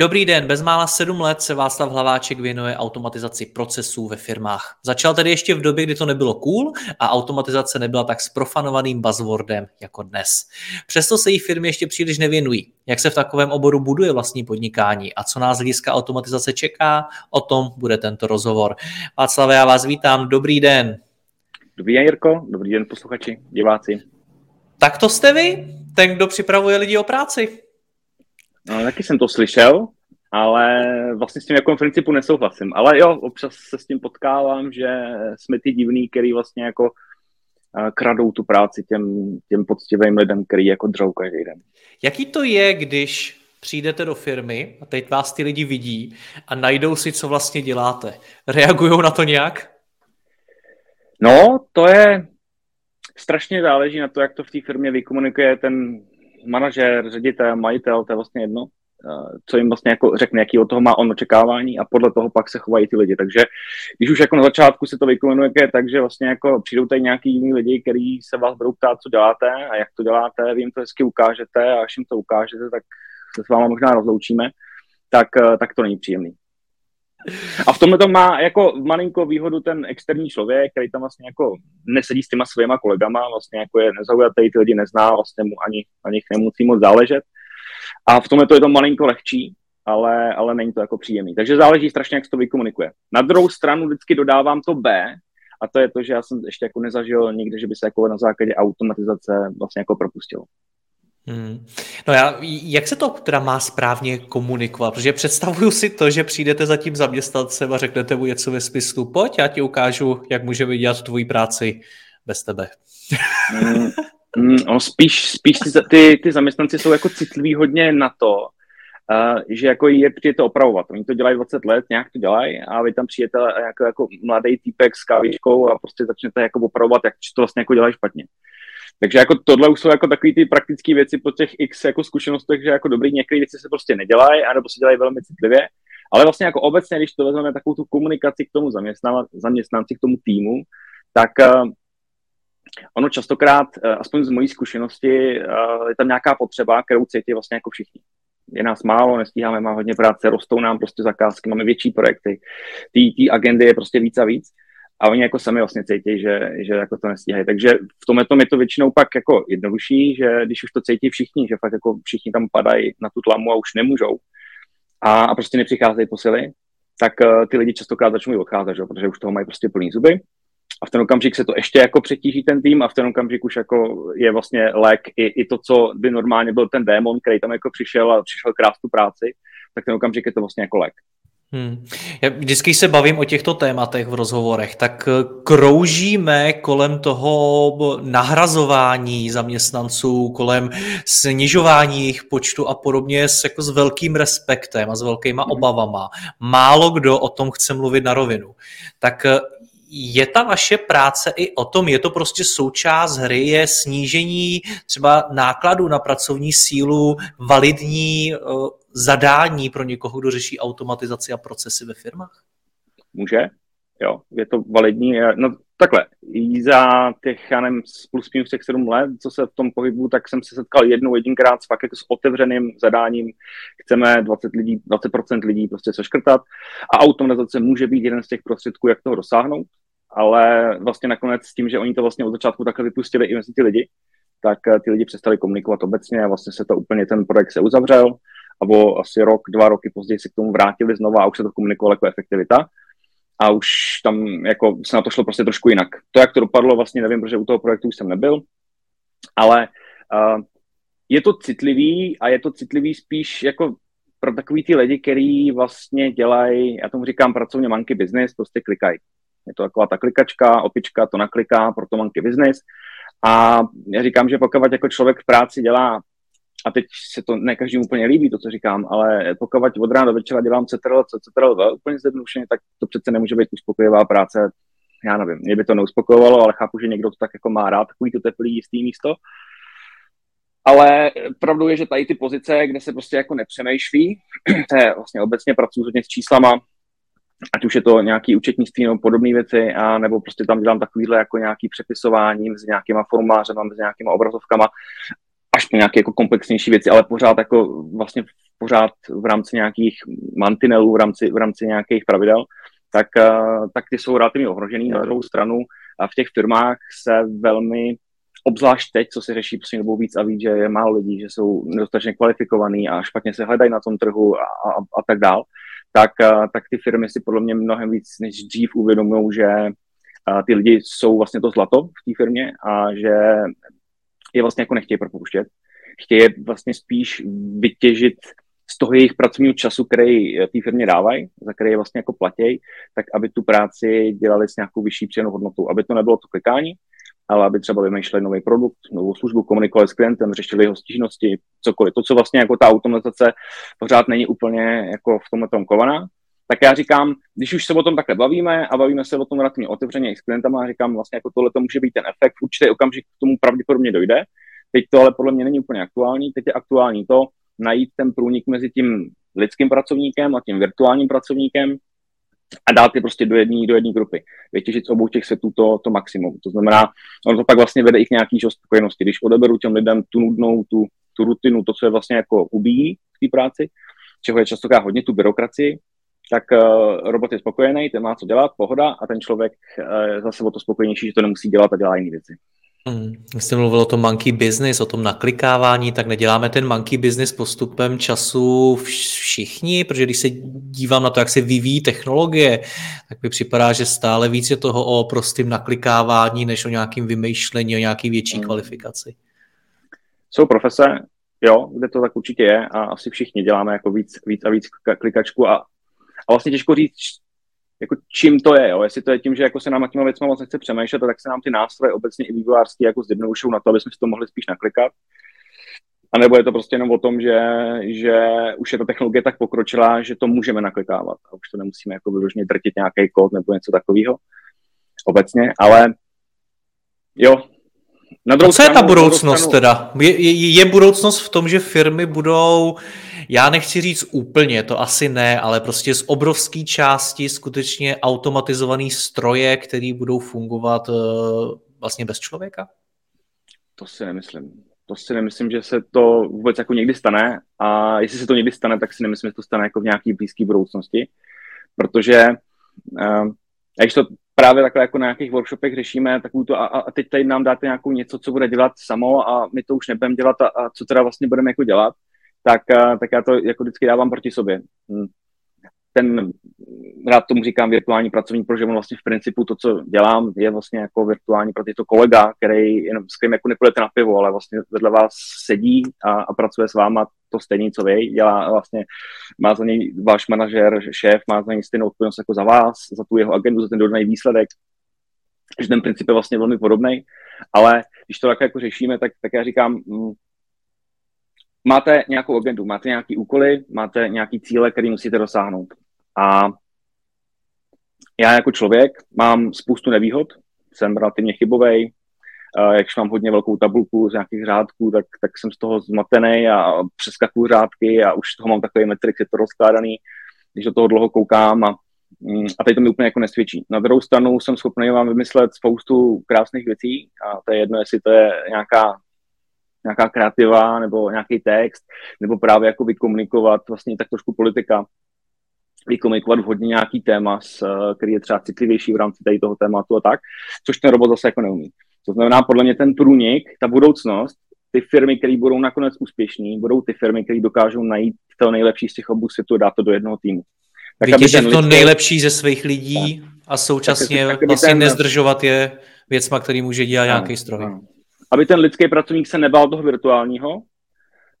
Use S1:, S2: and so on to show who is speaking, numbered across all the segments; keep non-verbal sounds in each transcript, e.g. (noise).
S1: Dobrý den, bezmála sedm let se Václav Hlaváček věnuje automatizaci procesů ve firmách. Začal tedy ještě v době, kdy to nebylo cool a automatizace nebyla tak sprofanovaným buzzwordem jako dnes. Přesto se jí firmy ještě příliš nevěnují. Jak se v takovém oboru buduje vlastní podnikání a co nás hlediska automatizace čeká, o tom bude tento rozhovor. Václav, já vás vítám, dobrý den.
S2: Dobrý den, Jirko, dobrý den, posluchači, diváci.
S1: Tak to jste vy, ten, kdo připravuje lidi o práci.
S2: No, taky jsem to slyšel, ale vlastně s tím jako principu nesouhlasím. Ale jo, občas se s tím potkávám, že jsme ty divný, který vlastně jako kradou tu práci těm, těm poctivým lidem, který jako dřou každý den.
S1: Jaký to je, když přijdete do firmy a teď vás ty lidi vidí a najdou si, co vlastně děláte? Reagují na to nějak?
S2: No, to je strašně záleží na to, jak to v té firmě vykomunikuje ten manažer, ředitel, majitel, to je vlastně jedno, eh, co jim vlastně jako řekne, jaký od toho má on očekávání a podle toho pak se chovají ty lidi. Takže když už jako na začátku se to vykomunuje, takže vlastně jako přijdou tady nějaký jiný lidi, kteří se vás budou ptát, co děláte a jak to děláte, vy jim to hezky ukážete a až jim to ukážete, tak se s váma možná rozloučíme, tak, eh, tak to není příjemný. A v tomhle to má jako malinko výhodu ten externí člověk, který tam vlastně jako nesedí s těma svýma kolegama, vlastně jako je nezaujatý, ty lidi nezná, vlastně mu ani na nich nemusí moc záležet. A v tomhle to je to malinko lehčí, ale, ale není to jako příjemný. Takže záleží strašně, jak se to vykomunikuje. Na druhou stranu vždycky dodávám to B, a to je to, že já jsem ještě jako nezažil nikdy, že by se jako na základě automatizace vlastně jako propustilo.
S1: Hmm. No já, jak se to teda má správně komunikovat? Protože představuju si to, že přijdete za tím zaměstnancem a řeknete mu něco ve smyslu, pojď, já ti ukážu, jak můžeme dělat tvoji práci bez tebe.
S2: Hmm. Hmm, no spíš, spíš ty, ty, ty zaměstnanci jsou jako citliví hodně na to, uh, že jako je přijete opravovat. Oni to dělají 20 let, nějak to dělají a vy tam přijete jako, jako mladý týpek s kávičkou a prostě začnete jako opravovat, jak to vlastně jako dělají špatně. Takže jako tohle už jsou jako takové ty praktické věci po těch x jako zkušenostech, že jako dobrý, některé věci se prostě nedělají, anebo se dělají velmi citlivě. Ale vlastně jako obecně, když to vezmeme takovou tu komunikaci k tomu zaměstnanci, k tomu týmu, tak uh, ono častokrát, uh, aspoň z mojí zkušenosti, uh, je tam nějaká potřeba, kterou cítí vlastně jako všichni. Je nás málo, nestíháme, máme hodně práce, rostou nám prostě zakázky, máme větší projekty, ty agendy je prostě víc a víc a oni jako sami vlastně cítí, že, že jako to nestíhají. Takže v tomhle tom je to většinou pak jako jednodušší, že když už to cítí všichni, že fakt jako všichni tam padají na tu tlamu a už nemůžou a, a prostě nepřicházejí posily, tak uh, ty lidi častokrát začnou odcházet, že? protože už toho mají prostě plný zuby. A v ten okamžik se to ještě jako přetíží ten tým a v ten okamžik už jako je vlastně lék i, i to, co by normálně byl ten démon, který tam jako přišel a přišel krát tu práci, tak ten okamžik je to vlastně jako lék.
S1: Hmm. Já vždycky se bavím o těchto tématech v rozhovorech, tak eh, kroužíme kolem toho nahrazování zaměstnanců, kolem snižování jejich počtu a podobně s, jako s velkým respektem a s velkýma hmm. obavama. Málo kdo o tom chce mluvit na rovinu. Tak eh, je ta vaše práce i o tom, je to prostě součást hry, je snížení třeba nákladů na pracovní sílu validní eh, zadání pro někoho, kdo řeší automatizaci a procesy ve firmách?
S2: Může, jo, je to validní. No takhle, za těch, já nevím, plus minus těch sedm let, co se v tom pohybu, tak jsem se setkal jednou jedinkrát s fakt jako s otevřeným zadáním, chceme 20 lidí, 20% lidí prostě seškrtat. A automatizace může být jeden z těch prostředků, jak toho dosáhnout, ale vlastně nakonec s tím, že oni to vlastně od začátku takhle vypustili i mezi ty lidi, tak eh, ty lidi přestali komunikovat obecně a vlastně se to úplně ten projekt se uzavřel a o asi rok, dva roky později se k tomu vrátili znova a už se to komunikovalo jako efektivita a už tam jako se na to šlo prostě trošku jinak. To, jak to dopadlo, vlastně nevím, protože u toho projektu už jsem nebyl, ale uh, je to citlivý a je to citlivý spíš jako pro takový ty lidi, který vlastně dělají, já tomu říkám pracovně monkey business, prostě klikají. Je to taková ta klikačka, opička to nakliká pro to monkey business A já říkám, že pokud jako člověk v práci dělá, a teď se to ne každému úplně líbí, to, co říkám, ale pokud od rána do večera dělám CTRL, CTRL, úplně zjednodušeně, tak to přece nemůže být uspokojivá práce. Já nevím, mě by to neuspokojovalo, ale chápu, že někdo to tak jako má rád, takový to teplý, jistý místo. Ale pravdou je, že tady ty pozice, kde se prostě jako nepřemýšlí, (clears throat) to je vlastně obecně pracuji hodně s číslama, ať už je to nějaký účetnictví nebo podobné věci, a nebo prostě tam dělám takovýhle jako nějaký přepisování s nějakýma formulářema, s nějakýma obrazovkama, až po nějaké jako komplexnější věci, ale pořád jako vlastně pořád v rámci nějakých mantinelů, v rámci, v rámci nějakých pravidel, tak, eh, tak ty jsou relativně ohrožený. Na druhou stranu a v těch firmách se velmi obzvlášť teď, co se řeší poslední dobou víc a víc, že je málo lidí, že jsou nedostatečně kvalifikovaní a špatně se hledají na tom trhu a, a, a tak dál, tak, tak ty firmy si podle mě mnohem víc než dřív uvědomují, že ty lidi jsou vlastně to zlato v té firmě a že je vlastně jako nechtějí propouštět. Chtějí vlastně spíš vytěžit z toho jejich pracovního času, který té firmě dávají, za který je vlastně jako platí, tak aby tu práci dělali s nějakou vyšší přidanou hodnotou, aby to nebylo to klikání, ale aby třeba vymýšleli nový produkt, novou službu, komunikovali s klientem, řešili jeho stížnosti, cokoliv. To, co vlastně jako ta automatizace pořád není úplně jako v tomhle tom kovaná, tak já říkám, když už se o tom takhle bavíme a bavíme se o tom relativně otevřeně i s klientama, říkám vlastně jako tohle to může být ten efekt, v určitý okamžik k tomu pravděpodobně dojde. Teď to ale podle mě není úplně aktuální, teď je aktuální to najít ten průnik mezi tím lidským pracovníkem a tím virtuálním pracovníkem, a dát je prostě do jedné do jedné grupy. Vytěžit z obou těch světů to, to maximum. To znamená, ono to pak vlastně vede i k nějaký spokojenosti. Když odeberu těm lidem tu nudnou, tu, tu rutinu, to, co je vlastně jako ubíjí v té práci, čeho je často hodně tu byrokracii, tak uh, robot je spokojený, ten má co dělat, pohoda, a ten člověk uh, zase o to spokojenější, že to nemusí dělat a dělá jiné věci.
S1: Hmm. Jste mluvil o tom monkey business, o tom naklikávání, tak neděláme ten monkey business postupem času všichni, protože když se dívám na to, jak se vyvíjí technologie, tak mi připadá, že stále víc je toho o prostým naklikávání, než o nějakým vymýšlení, o nějaký větší hmm. kvalifikaci.
S2: Jsou profese, jo, kde to tak určitě je a asi všichni děláme jako víc, víc a víc klikačku a, a vlastně těžko říct, jako čím to je, jo? jestli to je tím, že jako se nám těma věcmi moc nechce přemýšlet, tak se nám ty nástroje obecně i vývojářský jako zjednodušují na to, aby jsme si to mohli spíš naklikat. A nebo je to prostě jenom o tom, že, že už je ta technologie tak pokročila, že to můžeme naklikávat a už to nemusíme jako vyloženě drtit nějaký kód nebo něco takového obecně, ale jo,
S1: na druhou co je ta budoucnost stranu... teda? Je, je, je budoucnost v tom, že firmy budou já nechci říct úplně, to asi ne, ale prostě z obrovské části skutečně automatizovaný stroje, které budou fungovat uh, vlastně bez člověka?
S2: To si nemyslím. To si nemyslím, že se to vůbec jako někdy stane a jestli se to někdy stane, tak si nemyslím, že to stane jako v nějaké blízké budoucnosti, protože uh, když to právě takhle jako na nějakých workshopech řešíme, takovou to a, a teď tady nám dáte nějakou něco, co bude dělat samo a my to už nebudeme dělat a, a co teda vlastně budeme jako dělat, tak, eh, tak já to jako vždycky dávám proti sobě. Ten, rád tomu říkám virtuální pracovník, protože on vlastně v principu to, co dělám, je vlastně jako virtuální, protože to kolega, který jenom s kterým jako nepůjdete na pivo, ale vlastně vedle vás sedí a, a pracuje s váma to stejný, co vy, dělá vlastně, má za něj váš manažer, šéf, má za něj stejnou odpovědnost jako za vás, za tu jeho agendu, za ten dodaný výsledek, že ten princip je vlastně velmi podobný, ale když to tak jako řešíme, tak, tak já říkám, hm, máte nějakou agendu, máte nějaký úkoly, máte nějaký cíle, který musíte dosáhnout. A já jako člověk mám spoustu nevýhod, jsem relativně chybový, jakž mám hodně velkou tabulku z nějakých řádků, tak, tak jsem z toho zmatený a přeskakuju řádky a už toho mám takový metrik, je to rozkládaný, když do toho dlouho koukám a, mm, a teď to mi úplně jako nesvědčí. Na druhou stranu jsem schopný vám vymyslet spoustu krásných věcí a to je jedno, jestli to je nějaká nějaká kreativa nebo nějaký text, nebo právě jako vykomunikovat vlastně tak trošku politika, vykomunikovat vhodně nějaký téma, který je třeba citlivější v rámci tady toho tématu a tak, což ten robot zase jako neumí. To znamená, podle mě ten průnik, ta budoucnost, ty firmy, které budou nakonec úspěšní, budou ty firmy, které dokážou najít to nejlepší z těch obou světů a dát to do jednoho týmu.
S1: Tak, Vytěžit to lidský... nejlepší ze svých lidí tak. a současně tak, tak, vlastně ten... nezdržovat je věcma, který může dělat nějaký stroj. Ano
S2: aby ten lidský pracovník se nebál toho virtuálního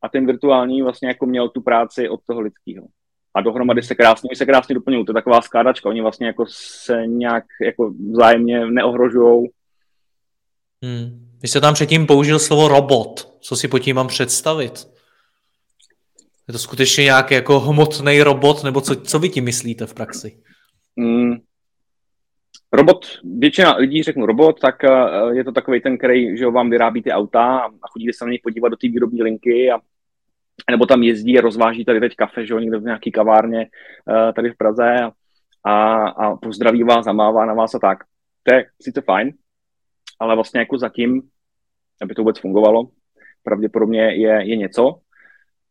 S2: a ten virtuální vlastně jako měl tu práci od toho lidského. A dohromady se krásně, se krásně doplňují. To je taková skládačka. Oni vlastně jako se nějak jako vzájemně neohrožují.
S1: Hmm. Vy jste tam předtím použil slovo robot. Co si pod tím mám představit? Je to skutečně nějaký jako hmotný robot, nebo co, co vy tím myslíte v praxi? Hmm.
S2: Robot, většina lidí řeknu robot, tak uh, je to takový ten, který že vám vyrábí ty auta a chodíte se na něj podívat do té výrobní linky a nebo tam jezdí a rozváží tady teď kafe, že jo, někde v nějaký kavárně uh, tady v Praze a, a, pozdraví vás, zamává na vás a tak. To je sice fajn, ale vlastně jako zatím, aby to vůbec fungovalo, pravděpodobně je, je něco,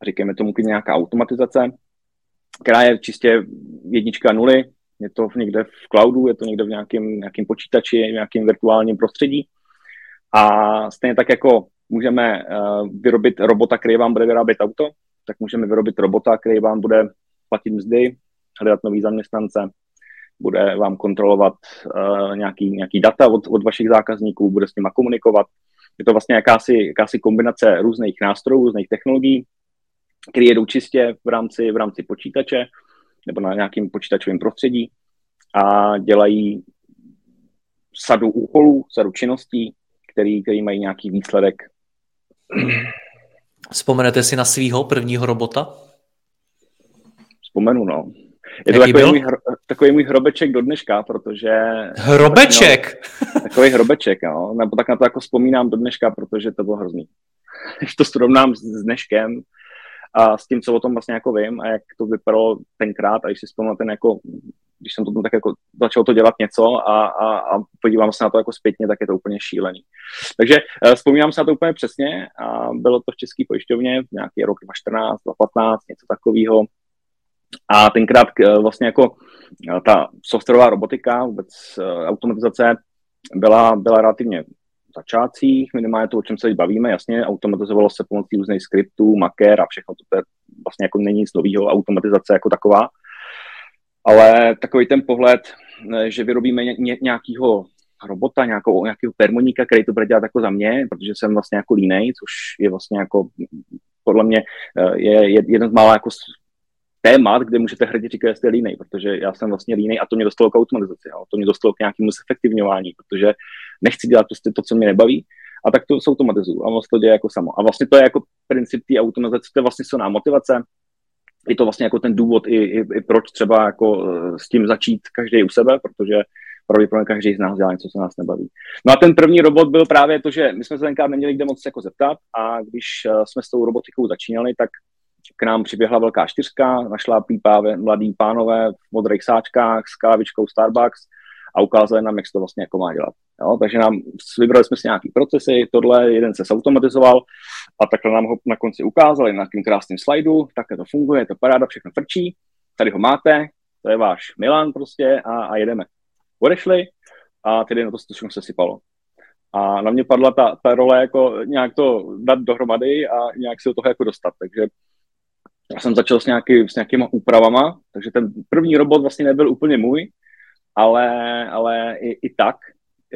S2: říkáme tomu nějaká automatizace, která je čistě jednička nuly, je to někde v cloudu, je to někde v nějakém, nějakém počítači, v nějakém virtuálním prostředí. A stejně tak jako můžeme uh, vyrobit robota, který vám bude vyrábět auto, tak můžeme vyrobit robota, který vám bude platit mzdy, hledat nový zaměstnance, bude vám kontrolovat uh, nějaký, nějaký data od, od vašich zákazníků, bude s nimi komunikovat. Je to vlastně jakási, jakási kombinace různých nástrojů, různých technologií, které jedou čistě v rámci, v rámci počítače nebo na nějakém počítačovém prostředí a dělají sadu úkolů, sadu činností, který, který mají nějaký výsledek. (clears throat)
S1: Vzpomenete si na svého prvního robota?
S2: Vzpomenu, no. Je to takový můj, takový můj hrobeček do dneška, protože...
S1: Hrobeček?
S2: No, (laughs) takový hrobeček, no. Nebo tak na to jako vzpomínám do dneška, protože to bylo hrozný. Když (laughs) to srovnám s dneškem a s tím, co o tom vlastně jako vím a jak to vypadalo tenkrát a když si vzpomínám ten jako když jsem to tak jako začal to dělat něco a, a, a podívám se na to jako zpětně, tak je to úplně šílený. Takže uh, vzpomínám se na to úplně přesně a bylo to v České pojišťovně v nějaký rok 2014, 2015, něco takového. A tenkrát uh, vlastně jako uh, ta softwarová robotika, vůbec automatizace byla, byla relativně začátcích, minimálně to, o čem se teď bavíme, jasně, automatizovalo se pomocí různých skriptů, maker a všechno to, to je vlastně jako není nic nového, automatizace jako taková. Ale takový ten pohled, eh, že vyrobíme ně, nějakého robota, nějakou, nějakého permoníka, který to bude dělat jako za mě, protože jsem vlastně jako línej, což je vlastně jako podle mě eh, je jeden z mála jako témat, kde můžete hrdě říkat, že jste línej, protože já jsem vlastně línej a to mě dostalo k automatizaci, jo. to mě dostalo k nějakému zefektivňování, protože nechci dělat prostě to, co mě nebaví, a tak to automatizuju a vlastně to děje jako samo. A vlastně to je jako princip té automatizace, to je vlastně silná motivace, je to vlastně jako ten důvod i, i, i proč třeba jako eh, s tím začít každý u sebe, protože pravděpodobně každý z nás dělá něco, co nás nebaví. No a ten první robot byl právě to, že my jsme se tenkrát neměli kde moc jako zeptat a když eh, jsme s tou robotikou začínali, tak k nám přiběhla velká čtyřka, našla pípá mladý pánové v modrých sáčkách s kávičkou Starbucks a ukázali nám, jak se to vlastně jako má dělat. Jo? Takže nám vybrali jsme si nějaký procesy, tohle, jeden se zautomatizoval a takhle nám ho na konci ukázali na nějakým krásným slajdu, takhle to funguje, je to paráda, všechno frčí, tady ho máte, to je váš Milan prostě a, a jedeme. Odešli a tedy na to se sypalo. A na mě padla ta, ta role jako nějak to dát dohromady a nějak si do toho jako dostat. Takže já jsem začal s, nějaký, s nějakýma úpravama, takže ten první robot vlastně nebyl úplně můj, ale, ale i, i tak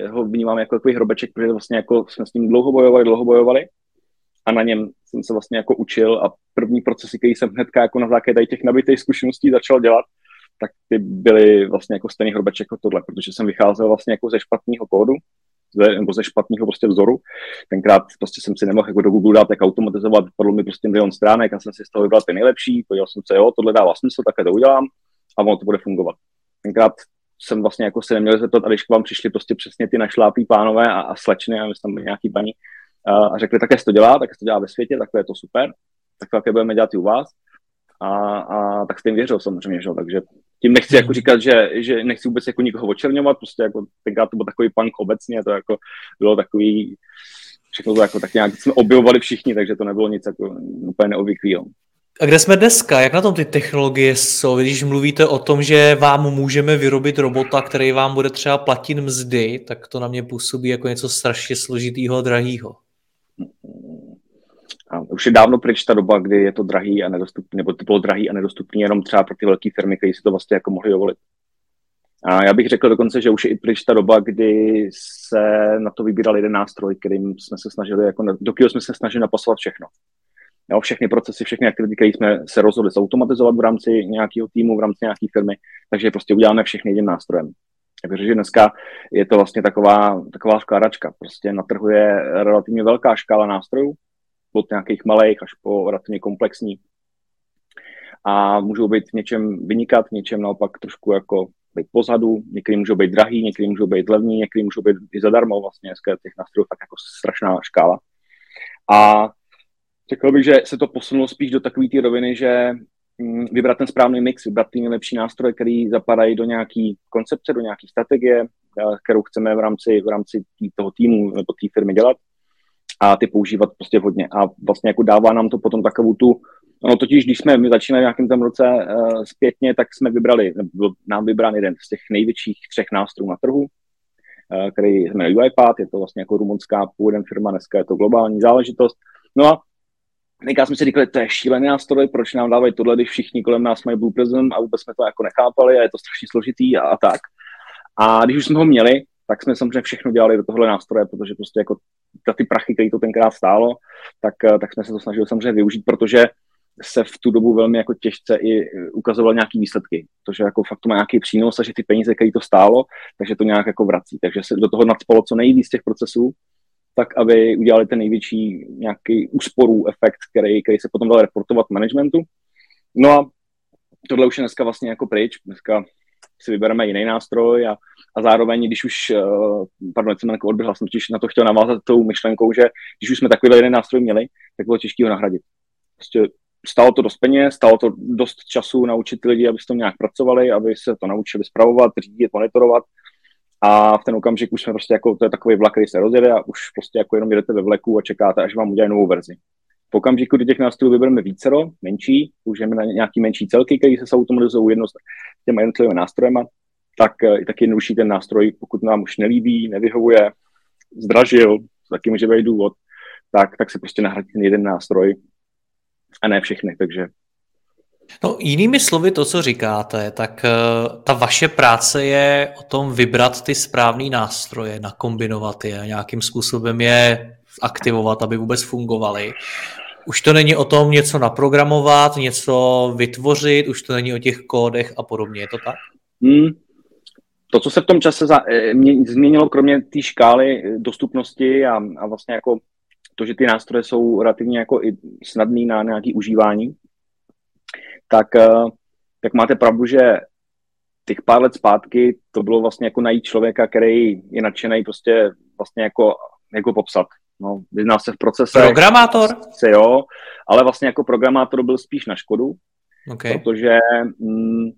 S2: ho vnímám jako takový hrobeček, protože vlastně jako jsme s ním dlouho bojovali, dlouho bojovali a na něm jsem se vlastně jako učil a první procesy, který jsem hnedka jako na základě těch nabitých zkušeností začal dělat, tak ty byly vlastně jako stejný hrobeček jako tohle, protože jsem vycházel vlastně jako ze špatného kódu, ze, nebo ze špatného prostě vzoru. Tenkrát prostě jsem si nemohl jako do Google dát, jak automatizovat, padlo mi prostě milion stránek, já jsem si z toho vybral ty nejlepší, podíval jsem se, jo, tohle dává smysl, také to udělám a ono to bude fungovat. Tenkrát jsem vlastně jako se neměl zeptat, a když k vám přišli prostě přesně ty našlápí pánové a, a slečny, a my tam byli nějaký paní, a, a řekli, tak se to dělá, tak se to dělá ve světě, tak je to super, tak to také budeme dělat i u vás. A, a tak jste jim věřil samozřejmě, že? takže tím nechci jako říkat, že, že nechci vůbec jako nikoho očerňovat, prostě jako tenkrát to byl takový punk obecně, to jako bylo takový, všechno to jako tak nějak jsme objevovali všichni, takže to nebylo nic jako úplně neobvyklého.
S1: A kde jsme dneska? Jak na tom ty technologie jsou? Když mluvíte o tom, že vám můžeme vyrobit robota, který vám bude třeba platit mzdy, tak to na mě působí jako něco strašně složitýho a drahýho.
S2: A už je dávno pryč ta doba, kdy je to drahý a nedostupný, nebo to bylo drahý a nedostupný jenom třeba pro ty velké firmy, které si to vlastně jako mohly dovolit. A já bych řekl dokonce, že už je i pryč ta doba, kdy se na to vybíral jeden nástroj, kterým jsme se snažili, jako, do jsme se snažili napasovat všechno jo, všechny procesy, všechny aktivity, které jsme se rozhodli zautomatizovat v rámci nějakého týmu, v rámci nějaké firmy, takže prostě uděláme všechny jedním nástrojem. Takže dneska je to vlastně taková, taková skládačka. Prostě na trhu je relativně velká škála nástrojů, od nějakých malých až po relativně komplexní. A můžou být v něčem vynikat, v něčem naopak trošku jako být pozadu, někdy můžou být drahý, někdy můžou být levní, někdy můžou být i zadarmo, vlastně dneska těch nástrojů tak jako strašná škála. A řekl bych, že se to posunulo spíš do takové té roviny, že mm, vybrat ten správný mix, vybrat ty nejlepší nástroje, který zapadají do nějaký koncepce, do nějaké strategie, eh, kterou chceme v rámci, v rámci tý, toho týmu nebo té firmy dělat a ty používat prostě hodně. A vlastně jako dává nám to potom takovou tu, no totiž když jsme my začínali v nějakém tom roce uh, zpětně, tak jsme vybrali, byl nám vybrán jeden z těch největších třech nástrojů na trhu, uh, který jmenuje UiPath, je to vlastně jako rumunská původem firma, dneska je to globální záležitost. No a Teďka jsme si říkali, to je šílený nástroj, proč nám dávají tohle, když všichni kolem nás mají Blue Prism a vůbec jsme to jako nechápali a je to strašně složitý a, a tak. A když už jsme ho měli, tak jsme samozřejmě všechno dělali do tohle nástroje, protože prostě jako za ty prachy, které to tenkrát stálo, tak, eh, tak jsme se to snažili samozřejmě využít, protože se v tu dobu velmi jako těžce i ukazovaly nějaké výsledky, protože jako fakt to má nějaký přínos a že ty peníze, které to stálo, takže to nějak jako vrací. Takže se do toho nadspalo co nejvíc těch procesů, tak aby udělali ten největší nějaký úsporů efekt, který, který se potom dal reportovat managementu. No a tohle už je dneska vlastně jako pryč. Dneska si vybereme jiný nástroj a, a zároveň, když už, uh, pardon, jsem jako odběhl, jsem na to chtěl navázat tou myšlenkou, že když už jsme takový jeden nástroj měli, tak bylo těžké ho nahradit. Prostě stalo to dost peněz, stalo to dost času naučit ty lidi, aby s tom nějak pracovali, aby se to naučili zpravovat, řídit, monitorovat. A v ten okamžik už jsme prostě jako, to je takový vlak, který se rozjede a už prostě jako jenom jedete ve vleku a čekáte, až vám udělají novou verzi. V okamžiku, kdy těch nástrojů vybereme vícero, menší, použijeme na nějaký menší celky, které se automatizují jedno s těma jednotlivými nástrojema, tak, eh, tak jednodušší ten nástroj, pokud nám už nelíbí, nevyhovuje, zdražil, taky může být důvod, tak, tak se prostě nahradí ten jeden nástroj a ne všechny, takže
S1: No, jinými slovy, to, co říkáte, tak uh, ta vaše práce je o tom vybrat ty správné nástroje, nakombinovat je, nějakým způsobem je aktivovat, aby vůbec fungovaly. Už to není o tom něco naprogramovat, něco vytvořit, už to není o těch kódech a podobně, je to tak? Hmm.
S2: To, co se v tom čase za, eh, mě, změnilo, kromě té škály eh, dostupnosti a, a vlastně jako to, že ty nástroje jsou relativně jako i snadný na nějaké užívání, tak, eh, tak máte pravdu, že těch pár let zpátky to bylo vlastně jako najít člověka, který je nadšený prostě vlastně jako, jako popsat. No, vyzná se v procese.
S1: Programátor?
S2: Se jo, ale vlastně jako programátor byl spíš na škodu,
S1: okay.
S2: protože mm,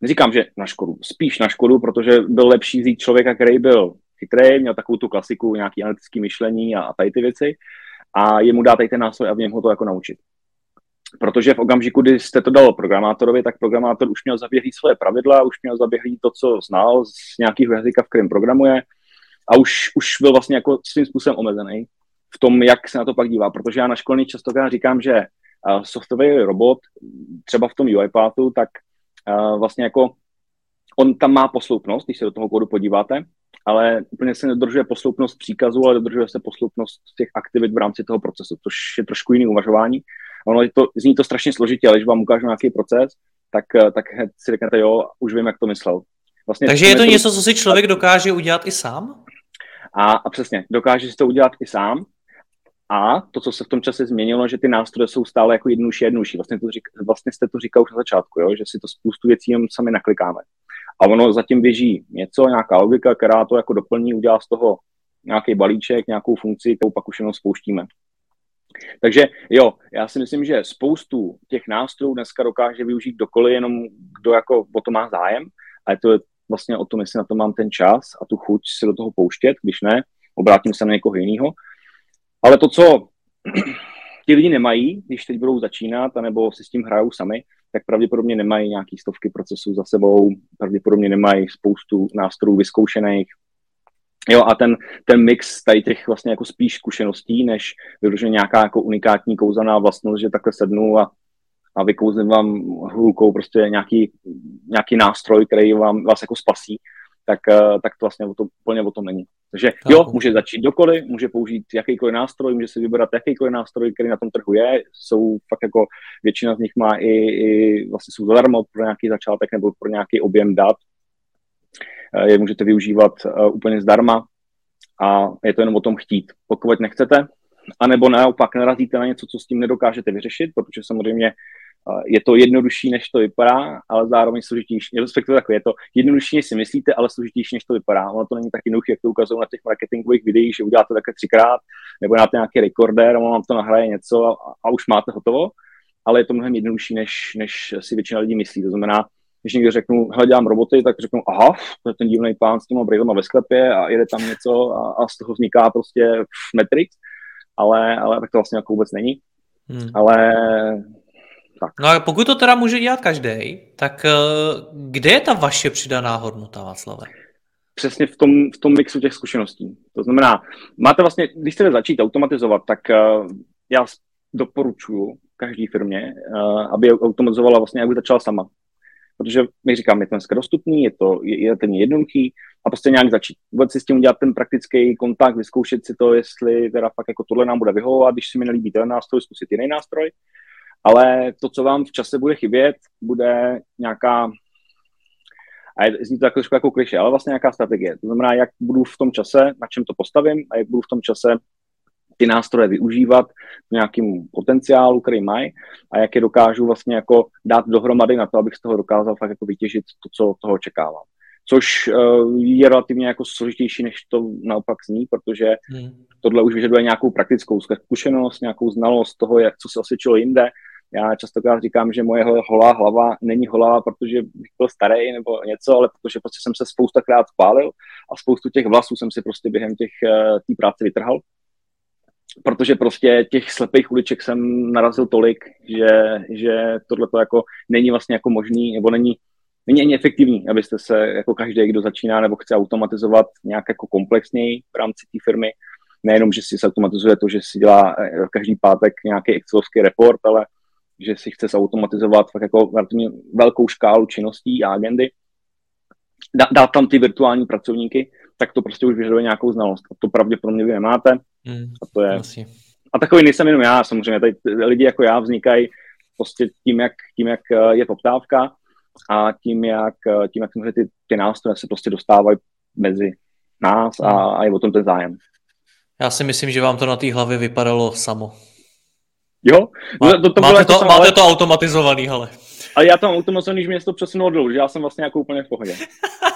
S2: neříkám, že na škodu, spíš na škodu, protože byl lepší vzít člověka, který byl chytrý, měl takovou tu klasiku, nějaký analytický myšlení a, a tady ty věci a jemu dát tady ten nástroj a v něm ho to jako naučit. Protože v okamžiku, kdy jste to dal programátorovi, tak programátor už měl zaběhlý své pravidla, už měl zaběhlý to, co znal z nějakého jazyka, v kterém programuje a už, už byl vlastně jako svým způsobem omezený v tom, jak se na to pak dívá. Protože já na školní častokrát říkám, že uh, softwarový robot, třeba v tom UiPathu, tak uh, vlastně jako on tam má posloupnost, když se do toho kódu podíváte, ale úplně se nedržuje posloupnost příkazu, ale dodržuje se posloupnost těch aktivit v rámci toho procesu, což je trošku jiný uvažování. Ono je to, zní to strašně složitě, ale když vám ukážu nějaký proces, tak, eh, tak si řeknete, jo, už vím, jak to myslel.
S1: Vlastně Takže je to něco, co si člověk dokáže udělat i sám?
S2: A, a přesně, dokáže si to udělat i sám. A to, co se v tom čase změnilo, že ty nástroje jsou stále jako jednodušší a jednodušší. Vlastně, to řík, vlastně jste to říkal už na začátku, jo? že si to spoustu věcí jen sami naklikáme. A ono zatím běží něco, nějaká logika, která to jako doplní, udělá z toho nějaký balíček, nějakou funkci, kterou pak už jenom spouštíme. Takže jo, já si myslím, že spoustu těch nástrojů dneska dokáže využít kdokoliv, jenom kdo jako o to má zájem. A je to vlastně o tom, jestli na to mám ten čas a tu chuť se do toho pouštět, když ne, obrátím se na někoho jiného. Ale to, co (clears throat) ti lidi nemají, když teď budou začínat, anebo si s tím hrajou sami, tak pravděpodobně nemají nějaký stovky procesů za sebou, pravděpodobně nemají spoustu nástrojů vyzkoušených, Jo, a ten, ten mix tady těch vlastně jako spíš zkušeností, než vyloženě nějaká jako unikátní kouzelná vlastnost, že takhle sednu a, a vykouzím vám hůlkou prostě nějaký, nějaký nástroj, který vám, vás jako spasí, tak, eh, tak to vlastně o to, úplně o tom není. Takže jo, může začít dokoliv, může použít jakýkoliv nástroj, může si vybrat jakýkoliv nástroj, který na tom trhu je. Jsou fakt jako, většina z nich má i, i vlastně jsou zadarmo pro nějaký začátek nebo pro nějaký objem dat. Je můžete využívat úplně zdarma a je to jenom o tom chtít. Pokud nechcete, anebo naopak narazíte na něco, co s tím nedokážete vyřešit, protože samozřejmě je to jednodušší, než to vypadá, ale zároveň složitější. Respektive takové, je to jednodušší, než si myslíte, ale složitější, než to vypadá. Ono to není tak jednoduché, jak to ukazují na těch marketingových videích, že uděláte také třikrát, nebo dáte nějaký rekorder a on vám to nahraje něco a, a už máte hotovo, ale je to mnohem jednodušší, než, než si většina lidí myslí. To znamená, když někdo řeknu, hele, dělám roboty, tak řeknu, aha, to je ten divný pán s těma brýlema ve sklepě a jede tam něco a, a z toho vzniká prostě Matrix, ale, ale tak to vlastně jako vůbec není. Hmm. Ale
S1: tak. No a pokud to teda může dělat každý, tak eh, kde je ta vaše přidaná hodnota, Václave?
S2: Přesně v tom, v tom mixu těch zkušeností. To znamená, máte vlastně, když chcete začít automatizovat, tak uh, já doporučuji každé firmě, uh, aby automatizovala vlastně, aby začala sama. Protože, my říkám, je to dneska dostupný, je to, je, je jednoduchý a prostě nějak začít. Vůbec si s tím udělat ten praktický kontakt, vyzkoušet si to, jestli teda fakt jako tohle nám bude vyhovovat, když si mi nelíbí ten nástroj, zkusit jiný nástroj ale to, co vám v čase bude chybět, bude nějaká a je, zní to trošku jako kliše, ale vlastně nějaká strategie. To znamená, jak budu v tom čase, na čem to postavím a jak budu v tom čase ty nástroje využívat v nějakým potenciálu, který mají a jak je dokážu vlastně jako dát dohromady na to, abych z toho dokázal fakt jako vytěžit to, co toho očekávám. Což uh, je relativně jako složitější, než to naopak zní, protože hmm. tohle už vyžaduje nějakou praktickou zkušenost, nějakou znalost toho, jak, co se osvědčilo jinde, já častokrát říkám, že moje holá hlava není holá, protože bych byl starý nebo něco, ale protože prostě jsem se spoustakrát spálil a spoustu těch vlasů jsem si prostě během těch uh, té práce vytrhal. Protože prostě těch slepých uliček jsem narazil tolik, že, že tohle to jako není vlastně jako možný, nebo není, není ani efektivní, abyste se jako každý, kdo začíná nebo chce automatizovat nějak jako komplexněji v rámci té firmy, nejenom, že si automatizuje to, že si dělá eh, každý pátek nějaký excelovský report, ale že si chce zautomatizovat fakt jako velkou škálu činností a agendy, dát tam ty virtuální pracovníky, tak to prostě už vyžaduje nějakou znalost. A to pravděpodobně vy nemáte. Mm, a to je... Vlastně. A takový nejsem jenom já, samozřejmě. Tady lidi jako já vznikají prostě tím, jak, tím, jak eh, je poptávka a tím, jak, eh, tím, jak ty, ty nástroje se prostě dostávají mezi nás a, a je o tom ten zájem.
S1: Já si myslím, že vám to na té hlavě vypadalo samo.
S2: Jo?
S1: Má, to, to máte, to, máte ale... to automatizovaný, ale.
S2: Ale já tam automatizovaný, že mě to přesunulo dolů, že já jsem vlastně jako úplně v pohodě. (laughs)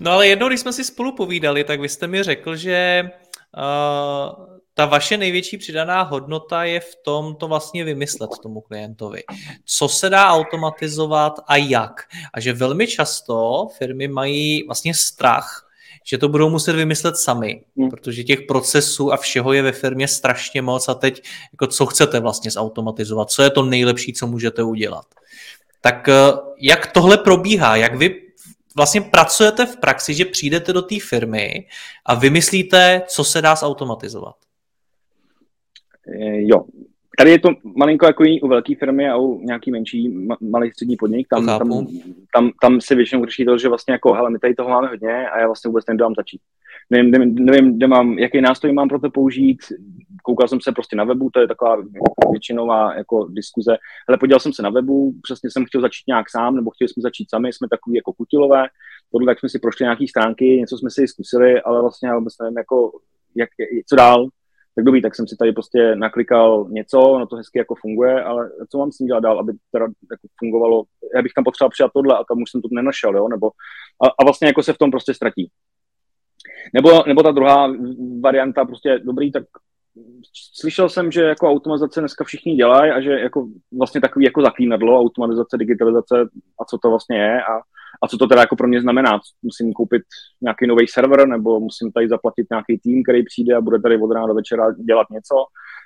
S1: no ale jednou, když jsme si spolu povídali, tak vy jste mi řekl, že uh, ta vaše největší přidaná hodnota je v tom to vlastně vymyslet tomu klientovi. Co se dá automatizovat a jak. A že velmi často firmy mají vlastně strach že to budou muset vymyslet sami, hmm. protože těch procesů a všeho je ve firmě strašně moc a teď jako co chcete vlastně zautomatizovat, co je to nejlepší, co můžete udělat. Tak eh, jak tohle probíhá, jak vy vlastně pracujete v praxi, že přijdete do té firmy a vymyslíte, co se dá zautomatizovat?
S2: Eh, jo, Tady je to malinko jako jiný u velké firmy a u nějaký menší malý střední podnik. Tam, tam, tam, tam, se většinou řeší to, že vlastně jako, hele, my tady toho máme hodně a já vlastně vůbec nevím, začít. Nevím, nevím, nevím kde mám, jaký nástroj mám pro to použít. Koukal jsem se prostě na webu, to je taková většinová jako diskuze. Ale podíval jsem se na webu, přesně jsem chtěl začít nějak sám, nebo chtěli jsme začít sami, jsme takový jako kutilové. Podle tak jsme si prošli nějaké stránky, něco jsme si zkusili, ale vlastně já vůbec nevím, jako, jak, co dál, tak dobrý, tak jsem si tady prostě naklikal něco, no to hezky jako funguje, ale co mám s tím dělat dál, aby teda jako fungovalo, já bych tam potřeboval přijat tohle a tam už jsem to nenašel, jo, nebo a, a vlastně jako se v tom prostě ztratí. Nebo, nebo ta druhá varianta, prostě dobrý, tak slyšel jsem, že jako automatizace dneska všichni dělají a že jako vlastně takový jako zaklínadlo, automatizace, digitalizace a co to vlastně je a a co to teda jako pro mě znamená. Musím koupit nějaký nový server, nebo musím tady zaplatit nějaký tým, který přijde a bude tady od rána do večera dělat něco,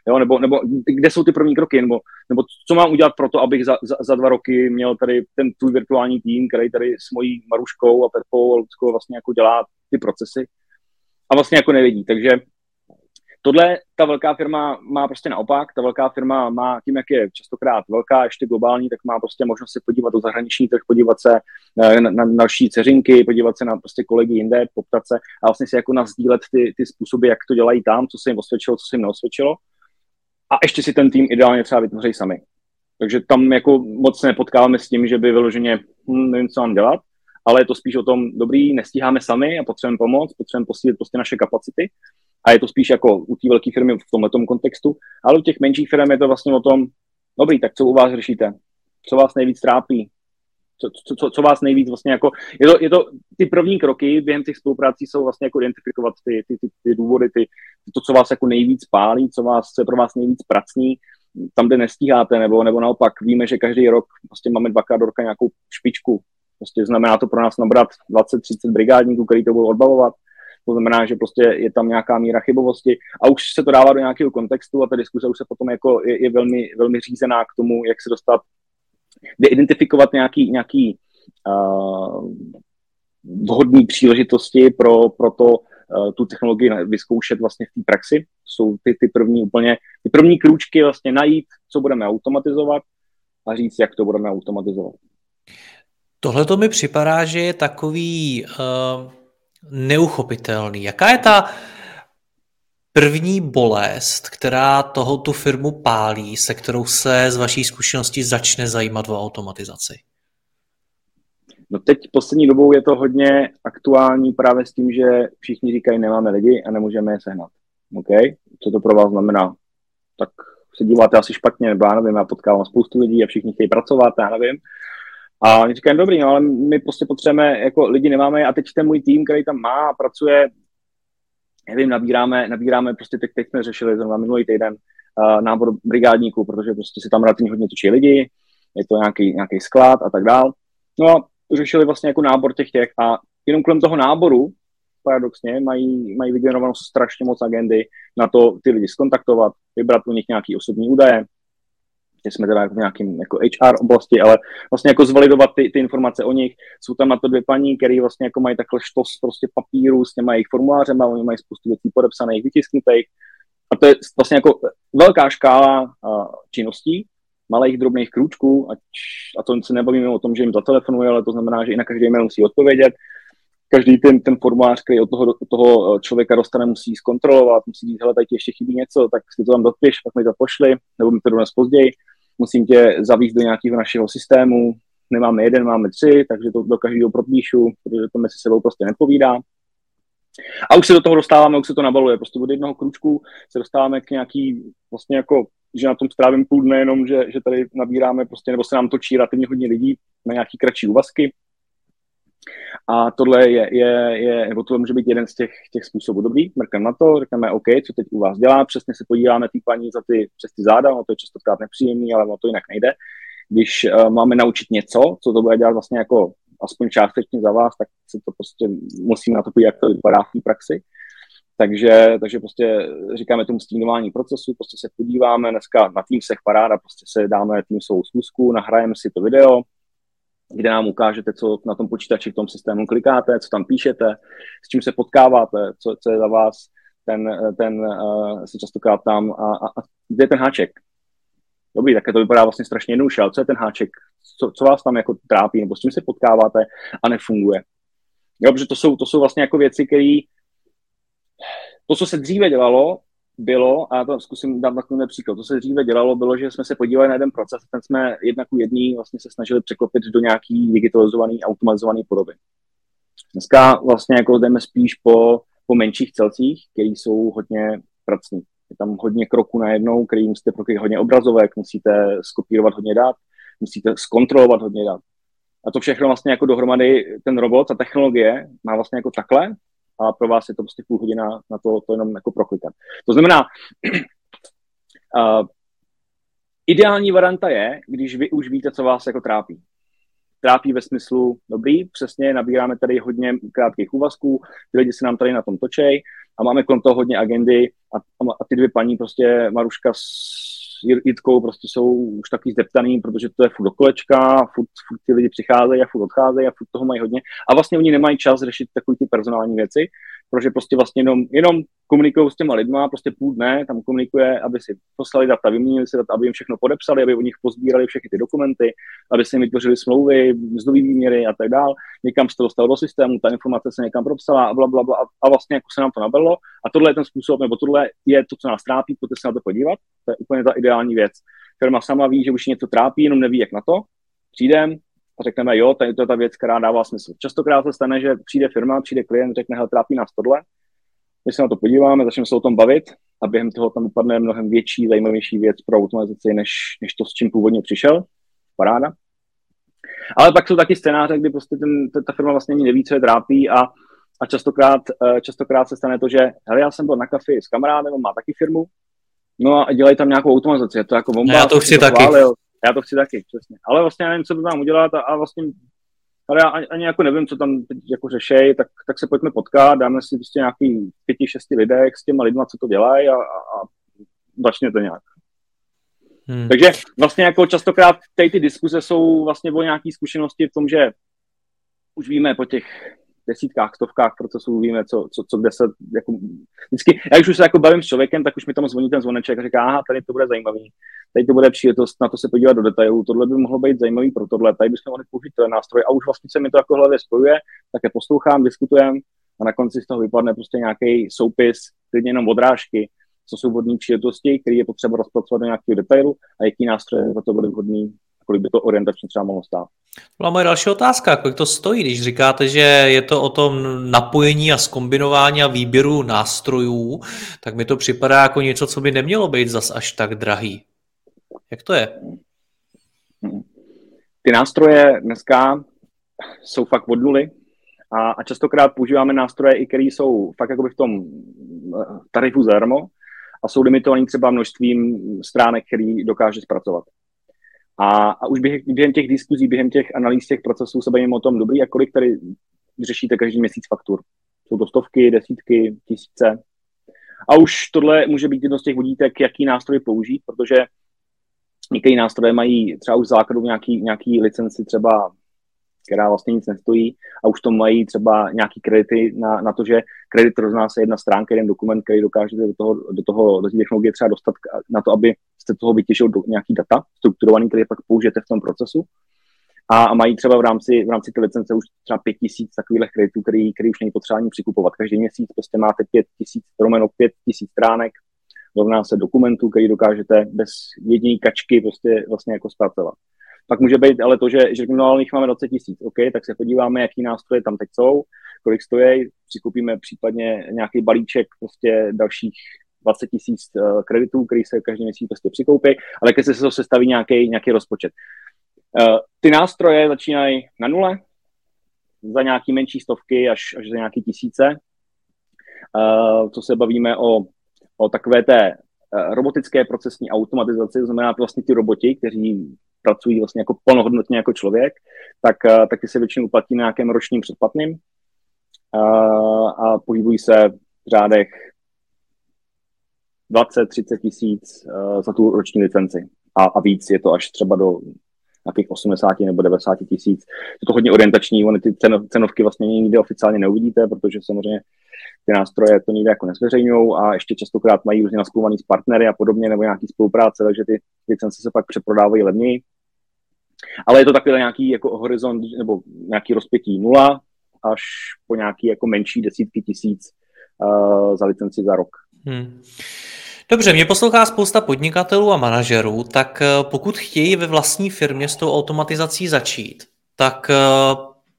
S2: jo? Nebo, nebo kde jsou ty první kroky, nebo, nebo co mám udělat pro to, abych za, za, za dva roky měl tady ten tvůj virtuální tým, který tady s mojí Maruškou a Pepou a Ludskou vlastně jako dělá ty procesy a vlastně jako nevidí. Takže Tohle ta velká firma má prostě naopak. Ta velká firma má tím, jak je častokrát velká, ještě globální, tak má prostě možnost se podívat do zahraniční trh, podívat se eh, na, na další ceřinky, podívat se na prostě kolegy jinde, poptat se a vlastně si jako nazdílet ty, ty způsoby, jak to dělají tam, co se jim osvědčilo, co se jim neosvědčilo. A ještě si ten tým ideálně třeba vytvoří sami. Takže tam jako moc nepotkáváme s tím, že by vyloženě hm, nevím, co mám dělat, ale je to spíš o tom, dobrý, nestíháme sami a potřebujeme pomoc, potřebujeme posílit prostě naše kapacity a je to spíš jako u té velké firmy v tomto kontextu, ale u těch menších firm je to vlastně o tom, dobrý, tak co u vás řešíte? Co vás nejvíc trápí? Co, co, co, vás nejvíc vlastně jako, je to, je to, ty první kroky během těch spoluprací jsou vlastně jako identifikovat ty, ty, ty, ty důvody, ty, to, co vás jako nejvíc pálí, co, vás, co je pro vás nejvíc pracní, tam, kde nestíháte, nebo, nebo naopak víme, že každý rok prostě máme dvakrát do roka nějakou špičku. Prostě znamená to pro nás nabrat 20-30 brigádníků, který to budou odbavovat. To znamená, že prostě je tam nějaká míra chybovosti a už se to dává do nějakého kontextu a ta diskuse už se potom jako je, je velmi, velmi řízená k tomu, jak se dostat, kde identifikovat nějaký, nějaký uh, vhodné příležitosti pro, pro to, uh, tu technologii vyzkoušet vlastně v té praxi. Jsou ty, ty první úplně, ty první krůčky vlastně najít, co budeme automatizovat a říct, jak to budeme automatizovat.
S1: Tohle to mi připadá, že je takový uh, neuchopitelný. Jaká je ta první bolest, která toho tu firmu pálí, se kterou se z vaší zkušenosti začne zajímat o automatizaci?
S2: No teď poslední dobou je to hodně aktuální právě s tím, že všichni říkají, nemáme lidi a nemůžeme je sehnat. OK? Co to pro vás znamená? Tak se díváte asi špatně, nebo já nevím, já potkávám spoustu lidí a všichni chtějí pracovat, já nevím. A říkají, dobrý, no ale my prostě potřebujeme, jako lidi nemáme a teď ten můj tým, který tam má a pracuje, nevím, nabíráme, nabíráme prostě teď, teď jsme řešili zrovna minulý týden uh, nábor brigádníků, protože prostě se tam relativně hodně točí lidi, je to nějaký, nějaký sklad a tak dál. No a řešili vlastně jako nábor těch těch a jenom kolem toho náboru paradoxně mají, mají vygenerovanou strašně moc agendy na to ty lidi skontaktovat, vybrat u nich nějaký osobní údaje, že jsme teda v nějakým jako HR oblasti, ale vlastně jako zvalidovat ty, ty informace o nich. Jsou tam na to dvě paní, které vlastně jako mají takhle štos prostě papíru s těma jejich formulářem oni mají spoustu věcí podepsaných, vytisknutých. A to je vlastně jako velká škála uh, činností, malých drobných krůčků, ať, a to se nebavíme o tom, že jim zatelefonuje, ale to znamená, že i na každý mail musí odpovědět. Každý ten, ten formulář, který od toho, toho člověka dostane, musí zkontrolovat, musí říct, hele, tady ještě chybí něco, tak si to tam dopiš, pak mi to pošli, nebo mi to dones později musím tě zavíst do nějakého našeho systému, nemáme jeden, máme tři, takže to do každého propíšu, protože to mezi sebou prostě nepovídá. A už se do toho dostáváme, už se to nabaluje. Prostě od jednoho kručku se dostáváme k nějaký, vlastně jako, že na tom strávím půl dne jenom, že, že tady nabíráme prostě, nebo se nám točí relativně hodně lidí na nějaký kratší úvazky, a tohle je, je, je nebo tohle může být jeden z těch, těch způsobů. Dobrý, mrkneme na to, řekneme, OK, co teď u vás dělá, přesně se podíváme ty paní za ty, přes ty záda, no to je častokrát nepříjemný, ale ono to jinak nejde. Když uh, máme naučit něco, co to bude dělat vlastně jako aspoň částečně za vás, tak se to prostě musíme na to podívat, jak to vypadá v té praxi. Takže, takže prostě říkáme tomu stínování procesu, prostě se podíváme dneska na Teamsech paráda, prostě se dáme Teamsovou zkusku, nahrajeme si to video, kde nám ukážete, co na tom počítači v tom systému klikáte, co tam píšete, s čím se potkáváte, co, co je za vás ten, ten uh, se častokrát tam a, a, a kde je ten háček. Dobrý, tak to vypadá vlastně strašně jednoduše, ale co je ten háček, co, co vás tam jako trápí, nebo s čím se potkáváte a nefunguje. Jo, protože to jsou, to jsou vlastně jako věci, které to, co se dříve dělalo, bylo, a to zkusím dát takový příklad, to se dříve dělalo, bylo, že jsme se podívali na jeden proces, ten jsme jedna ku jedný vlastně se snažili překlopit do nějaký digitalizovaný, automatizovaný podoby. Dneska vlastně jako jdeme spíš po, po menších celcích, které jsou hodně pracní. Je tam hodně kroků najednou, který musíte prokryt hodně obrazovek, musíte skopírovat hodně dát, musíte zkontrolovat hodně dát. A to všechno vlastně jako dohromady ten robot, ta technologie má vlastně jako takhle a pro vás je to prostě půl hodina na to, to jenom jako proklikat. To znamená, uh, (clears throat) ideální varianta je, když vy už víte, co vás jako trápí. Trápí ve smyslu, dobrý, přesně, nabíráme tady hodně krátkých úvazků, ty lidi se nám tady na tom točej a máme kolem toho hodně agendy a, a ty dvě paní, prostě Maruška s Jitkou prostě jsou už taky zdeptaný, protože to je furt do kolečka, furt, furt ty lidi přicházejí a furt odcházejí a furt toho mají hodně. A vlastně oni nemají čas řešit takové ty personální věci, protože prostě vlastně jenom, jenom komunikují s těma lidma, prostě půl dne tam komunikuje, aby si poslali data, vyměnili si data, aby jim všechno podepsali, aby o nich pozbírali všechny ty dokumenty, aby si jim vytvořili smlouvy, mzdové výměry a tak dál. Někam se to dostalo do systému, ta informace se někam propsala a bla, bla, bla, a vlastně jako se nám to nabilo. A tohle je ten způsob, nebo tohle je to, co nás trápí, pojďte se na to podívat. To je úplně ta ideální věc. Firma sama ví, že už něco trápí, jenom neví, jak na to. Přijdem, a řekneme, jo, to je ta věc, která dává smysl. Častokrát se stane, že přijde firma, přijde klient, řekne, hele, trápí nás tohle, my se na to podíváme, začneme se o tom bavit a během toho tam vypadne mnohem větší, zajímavější věc pro automatizaci, než, než to, s čím původně přišel. Paráda. Ale pak jsou taky scénáře, kdy prostě ten, ta, ta firma vlastně ani neví, co je trápí a, a častokrát, eh, častokrát se stane to, že hele, já jsem byl na kafi s kamarádem, on má taky firmu, no a dělají tam nějakou automatizaci, je to jako bomba.
S1: Já to chci to taky. Chválil,
S2: já to chci taky, přesně. Ale vlastně já nevím, co to tam udělat a, a vlastně ale já ani, ani jako nevím, co tam teď jako řešej, tak, tak se pojďme potkat, dáme si prostě nějaký pěti, šesti lidek s těma lidma, co to dělají a, a, a začne to nějak. Hmm. Takže vlastně jako častokrát ty, ty diskuze jsou vlastně o nějaké zkušenosti v tom, že už víme po těch desítkách, stovkách procesů, víme, co, co, co kde se, jako, vždycky, já když už se jako bavím s člověkem, tak už mi tam zvoní ten zvoneček a říká, aha, tady to bude zajímavý, tady to bude příležitost na to se podívat do detailů, tohle by mohlo být zajímavý pro tohle, tady bychom mohli použít ten nástroj. A už vlastně se mi to jako hlavě spojuje, tak je poslouchám, diskutujem a na konci z toho vypadne prostě nějaký soupis, klidně jenom odrážky, co jsou vhodné příležitosti, které je potřeba rozpracovat do nějakého detailu a jaký nástroje za to byly vhodný kolik by to orientačně třeba mohlo stát.
S1: Byla moje další otázka, kolik to stojí, když říkáte, že je to o tom napojení a skombinování a výběru nástrojů, tak mi to připadá jako něco, co by nemělo být zas až tak drahý. Jak to je?
S2: Ty nástroje dneska jsou fakt od nuly a, a častokrát používáme nástroje, i které jsou fakt jakoby v tom eh, tarifu zdarma a jsou limitovaný třeba množstvím stránek, který dokáže zpracovat. A, a už během, během těch diskuzí, během těch analýz těch procesů se bavíme o tom, dobrý, a kolik tady řešíte každý měsíc faktur. Jsou to stovky, desítky, tisíce. A už tohle může být jedno z těch vodítek, jaký nástroj použít, protože některé nástroje mají třeba už základu nějaký, nějaký licenci třeba která vlastně nic nestojí a už to mají třeba nějaký kredity na, na to, že kredit rozná se jedna stránka, jeden dokument, který dokážete do toho, do toho, do té technologie třeba dostat na to, aby jste toho vytěžil do nějaký data strukturovaný, který pak použijete v tom procesu. A, a mají třeba v rámci, v rámci té licence už třeba pět tisíc takových kreditů, který, který už není potřeba ani přikupovat. Každý měsíc prostě máte pět tisíc, romeno pět tisíc stránek, rovná se dokumentů, který dokážete bez jediné kačky prostě vlastně jako zpracovat. Pak může být ale to, že, že no, ale máme 20 tisíc, OK, tak se podíváme, jaký nástroje tam teď jsou, kolik stojí, přikupíme případně nějaký balíček prostě dalších 20 tisíc uh, kreditů, který se každý měsíc prostě přikoupí, ale když se to sestaví nějaký, nějaký rozpočet. Uh, ty nástroje začínají na nule, za nějaký menší stovky až, až za nějaký tisíce. Uh, co se bavíme o, o takové té robotické procesní automatizaci, to znamená vlastně ty roboti, kteří pracují vlastně jako plnohodnotně jako člověk, tak, eh, tak ty se většinou uplatí na nějakém ročním předplatným a, eh, a pohybují se v řádech 20-30 tisíc uh, za tu roční licenci. A, a víc je to až třeba do nějakých 80 nebo 90 tisíc. Je to hodně orientační, ony ty cenovky vlastně nikde oficiálně neuvidíte, protože samozřejmě ty nástroje to nikde jako nezveřejňují a ještě častokrát mají různě naspluvaný s partnery a podobně nebo nějaký spolupráce, takže ty licence se pak přeprodávají levněji. Ale je to takový nějaký jako horizont nebo nějaký rozpětí nula až po nějaký jako menší desítky tisíc uh, za licenci za rok. Hmm.
S1: Dobře, mě poslouchá spousta podnikatelů a manažerů, tak eh, pokud chtějí ve vlastní firmě s tou automatizací začít, tak eh,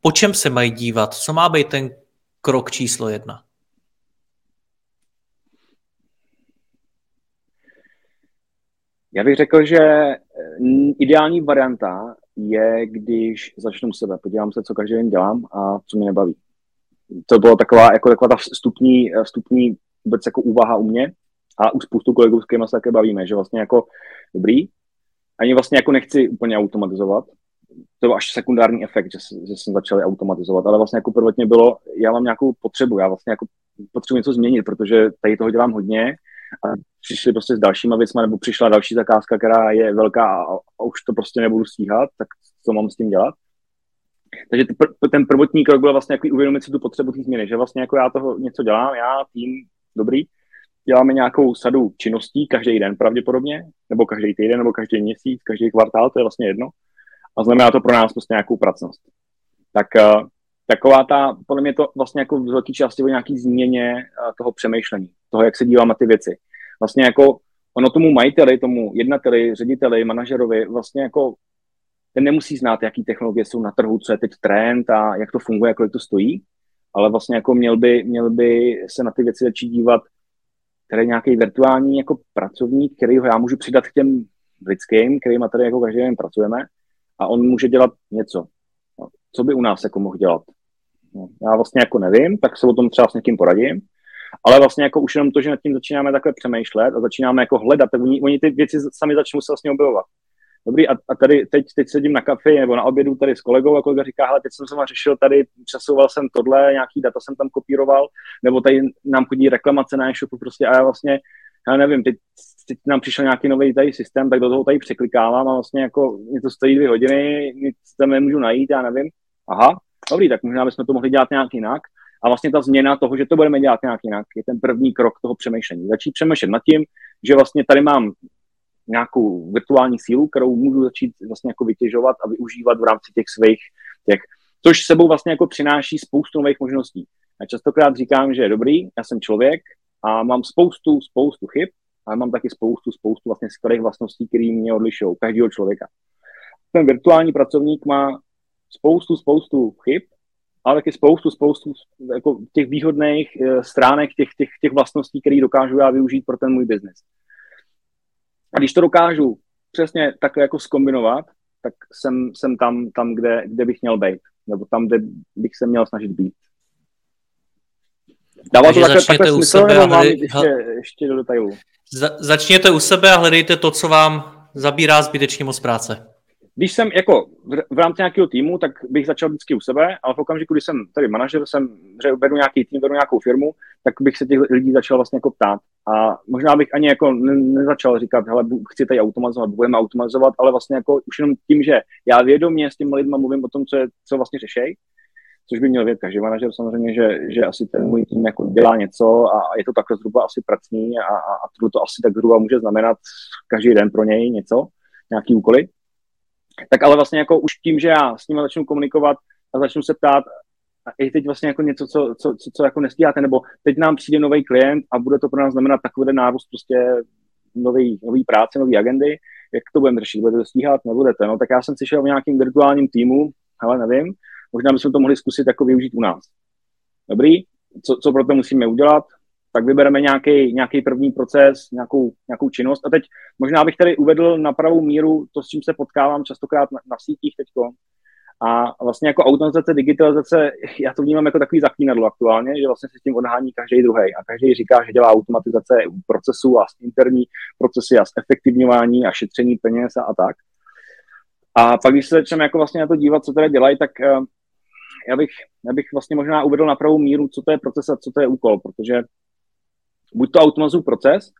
S1: po čem se mají dívat? Co má být ten krok číslo jedna?
S2: Já bych řekl, že eh, ideální varianta je, když začnu sebe, podívám se, co každý den dělám a co mě nebaví. To byla taková, jako taková ta vstupní, vstupní vůbec jako úvaha u mě a už spoustu kolegů, s kterými se také bavíme, že vlastně jako dobrý, ani vlastně jako nechci úplně automatizovat, to byl až sekundární efekt, že, že jsem začal automatizovat, ale vlastně jako prvotně bylo, já mám nějakou potřebu, já vlastně jako potřebuji něco změnit, protože tady toho dělám hodně a přišli prostě s dalšíma věcmi, nebo přišla další zakázka, která je velká a, už to prostě nebudu stíhat, tak co mám s tím dělat? Takže ten prvotní krok byl vlastně jako uvědomit si tu potřebu té změny, že vlastně jako já toho něco dělám, já tým, dobrý, děláme nějakou sadu činností každý den pravděpodobně, nebo každý týden, nebo každý měsíc, každý kvartál, to je vlastně jedno. A znamená to pro nás prostě nějakou pracnost. Tak uh, taková ta, podle mě to vlastně jako v velké části o nějaký změně uh, toho přemýšlení, toho, jak se dívám na ty věci. Vlastně jako ono tomu majiteli, tomu jednateli, řediteli, manažerovi vlastně jako ten nemusí znát, jaký technologie jsou na trhu, co je teď trend a jak to funguje, kolik to stojí, ale vlastně jako měl by, měl by se na ty věci začít dívat, který nějaký virtuální jako pracovník, který ho já můžu přidat k těm lidským, kterýma tady jako každý den pracujeme a on může dělat něco. No, co by u nás jako mohl dělat? No, já vlastně jako nevím, tak se o tom třeba s někým poradím, ale vlastně jako už jenom to, že nad tím začínáme takhle přemýšlet a začínáme jako hledat, tak oni, oni ty věci sami začnou se vlastně objevovat. Dobrý, a, a tady teď, teď sedím na kafi nebo na obědu tady s kolegou a kolega říká, hele, teď jsem se řešil tady, přesouval jsem tohle, nějaký data jsem tam kopíroval, nebo tady nám chodí reklamace na e-shopu prostě a já vlastně, já nevím, teď, teď nám přišel nějaký nový tady systém, tak do toho tady překlikávám a vlastně jako mě to stojí dvě hodiny, nic tam nemůžu najít, já nevím. Aha, dobrý, tak možná bychom to mohli dělat nějak jinak. A vlastně ta změna toho, že to budeme dělat nějak jinak, je ten první krok toho přemýšlení. Začít přemýšlet nad tím, že vlastně tady mám nějakou virtuální sílu, kterou můžu začít vlastně jako vytěžovat a využívat v rámci těch svých těch, což sebou vlastně jako přináší spoustu nových možností. Já častokrát říkám, že je dobrý, já jsem člověk a mám spoustu, spoustu chyb, ale mám taky spoustu, spoustu vlastně skvělých vlastností, které mě odlišují, každého člověka. Ten virtuální pracovník má spoustu, spoustu chyb, ale taky spoustu, spoustu jako těch výhodných eh, stránek, těch, těch, těch vlastností, které dokážu já využít pro ten můj biznis. A když to dokážu přesně takhle jako skombinovat, tak jsem, jsem tam, tam kde, kde bych měl být, nebo tam, kde bych se měl snažit být.
S1: Dává to takhle, takhle smysl, sebe nebo
S2: mám ještě, ještě do detailů?
S1: Za, začněte u sebe a hledejte to, co vám zabírá zbytečně moc práce.
S2: Když jsem jako v, rámci nějakého týmu, tak bych začal vždycky u sebe, ale v okamžiku, kdy jsem tady manažer, jsem, že vedu nějaký tým, vedu nějakou firmu, tak bych se těch lidí začal vlastně jako ptát. A možná bych ani jako ne, nezačal říkat, hele, chci tady automatizovat, budeme automatizovat, ale vlastně jako už jenom tím, že já vědomě s těmi lidmi mluvím o tom, co, je, co vlastně řešej, což by měl vědět každý manažer samozřejmě, že, že asi ten můj tým jako dělá něco a je to takhle zhruba asi pracný a, a, a to asi tak zhruba může znamenat každý den pro něj něco, nějaký úkoly tak ale vlastně jako už tím, že já s nimi začnu komunikovat a začnu se ptát, a je teď vlastně jako něco, co, co, co, co jako nestíháte, nebo teď nám přijde nový klient a bude to pro nás znamenat takový nárůst prostě nový, nový práce, nový agendy, jak to budeme řešit, budete to stíhat, nebudete, no, tak já jsem slyšel o nějakým virtuálním týmu, ale nevím, možná bychom to mohli zkusit jako využít u nás. Dobrý, co, co pro to musíme udělat, tak vybereme nějaký, nějaký první proces, nějakou, nějakou činnost. A teď možná bych tady uvedl na pravou míru to, s čím se potkávám častokrát na, na sítích teď. A vlastně jako automatizace, digitalizace, já to vnímám jako takový zaklínadlo aktuálně, že vlastně se s tím odhání každý druhý a každý říká, že dělá automatizace procesů a interní procesy a zefektivňování a šetření peněz a, a tak. A pak, když se začneme jako vlastně na to dívat, co teda dělají, tak uh, já bych, já bych vlastně možná uvedl na pravou míru, co to je proces a co to je úkol, protože buď to automatizuju proces,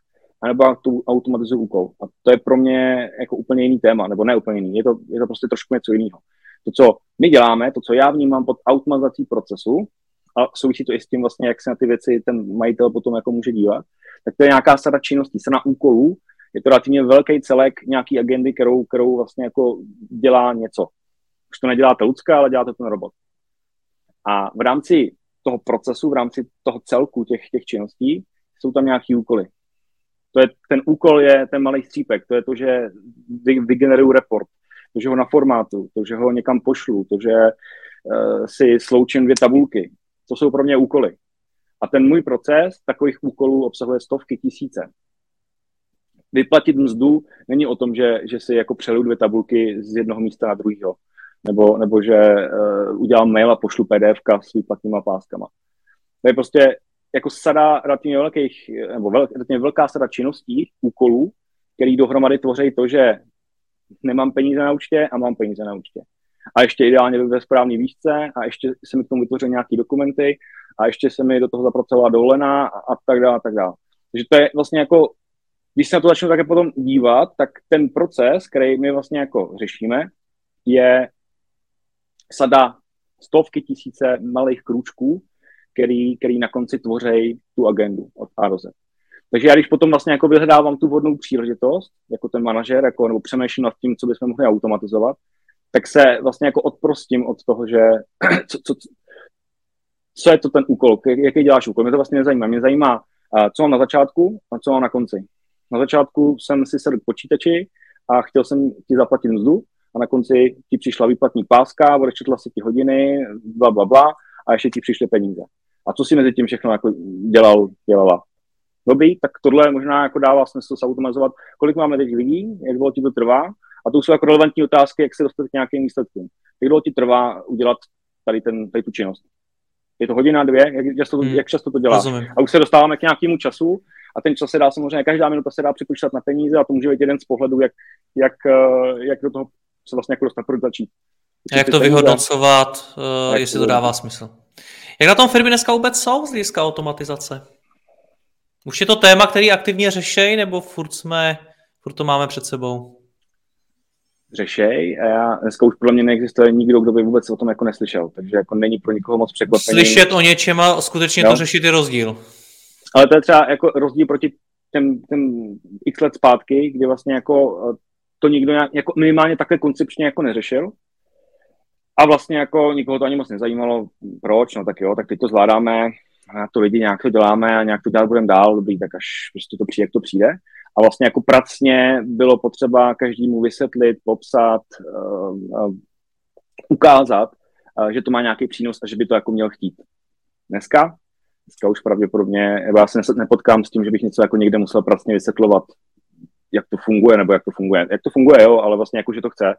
S2: anebo tu automatizuju úkol. A to je pro mě jako úplně jiný téma, nebo ne úplně jiný, je to, je to prostě trošku něco jiného. To, co my děláme, to, co já vnímám pod automatizací procesu, a souvisí to i s tím vlastně, jak se na ty věci ten majitel potom jako může dívat, tak to je nějaká sada činností, sada úkolů, je to relativně velký celek nějaký agendy, kterou, kterou vlastně jako dělá něco. Už to neděláte lidská, ale děláte ten robot. A v rámci toho procesu, v rámci toho celku těch, těch činností, jsou tam nějaký úkoly. To je, ten úkol je ten malý střípek, to je to, že vy, vygeneruju report, to, že ho naformátu, to, že ho někam pošlu, to, že uh, si sloučím dvě tabulky. To jsou pro mě úkoly. A ten můj proces takových úkolů obsahuje stovky, tisíce. Vyplatit mzdu není o tom, že, že si jako přeliju dvě tabulky z jednoho místa na druhého. Nebo, nebo že uh, udělám mail a pošlu PDF s výplatníma páskama. To je prostě jako sada relativně velkých, nebo vel, relativně velká sada činností, úkolů, který dohromady tvoří to, že nemám peníze na účtě a mám peníze na účtě. A ještě ideálně ve správné výšce a ještě se mi k tomu vytvořil nějaké dokumenty a ještě se mi do toho zapracovala dovolená a, a tak dále, a tak dále. Takže to je vlastně jako, když se na to začnu také potom dívat, tak ten proces, který my vlastně jako řešíme, je sada stovky tisíce malých krůčků, který, který na konci tvoří tu agendu od A do Z. Takže já když potom vlastně jako vyhledávám tu vhodnou příležitost, jako ten manažer, jako, nebo přemýšlím nad tím, co bychom mohli automatizovat, tak se vlastně jako odprostím od toho, že (clears throat) co, co, co je to ten úkol, jaký děláš úkol. Mě to vlastně nezajímá. Mě zajímá, co mám na začátku a co mám na konci. Na začátku jsem si sedl k počítači a chtěl jsem ti zaplatit mzdu a na konci ti přišla výplatní páska, odečetla si ti hodiny, bla, bla, bla a ještě ti přišly peníze. A co si mezi tím všechno jako dělal, dělala? Dobrý, tak tohle možná jako dává smysl automatizovat, kolik máme teď lidí, jak dlouho ti to trvá, a to jsou jako relevantní otázky, jak se dostat k nějakým výsledkům. Jak dlouho ti trvá udělat tady, ten, tady tu činnost? Je to hodina, dvě? Jak často, hmm. jak často to dělá? Rozumím. A už se dostáváme k nějakému času a ten čas se dá samozřejmě, každá minuta se dá přepočítat na peníze a to může být jeden z pohledů, jak, jak, eh, jak do toho se vlastně jako dostat, proč začít.
S1: A jak to vyhodnocovat, uh, jestli to dává smysl. Jak na tom firmy dneska vůbec jsou z hlediska automatizace? Už je to téma, který aktivně řešejí, nebo furt, jsme, furt to máme před sebou?
S2: řešej a já dneska už podle mě neexistuje nikdo, kdo by vůbec o tom jako neslyšel, takže jako není pro nikoho moc překvapení.
S1: Slyšet o něčem a skutečně jo? to řešit je rozdíl.
S2: Ale to je třeba jako rozdíl proti těm, těm x let zpátky, kdy vlastně jako eh, to nikdo nějak, jako minimálně takhle koncepčně jako neřešil. A vlastně jako nikoho to ani moc nezajímalo, proč, no tak jo, tak teď to zvládáme, a to lidi nějak to děláme a nějak to dělat budeme dál, dobrý, tak až prostě to přijde, jak to přijde a vlastně jako pracně bylo potřeba každému vysvětlit, popsat, uh, uh, ukázat, uh, že to má nějaký přínos a že by to jako měl chtít. Dneska, dneska už pravděpodobně, já se nepotkám s tím, že bych něco jako někde musel pracně vysvětlovat, jak to funguje, nebo jak to funguje. Jak to funguje, jo, ale vlastně jako, že to chce.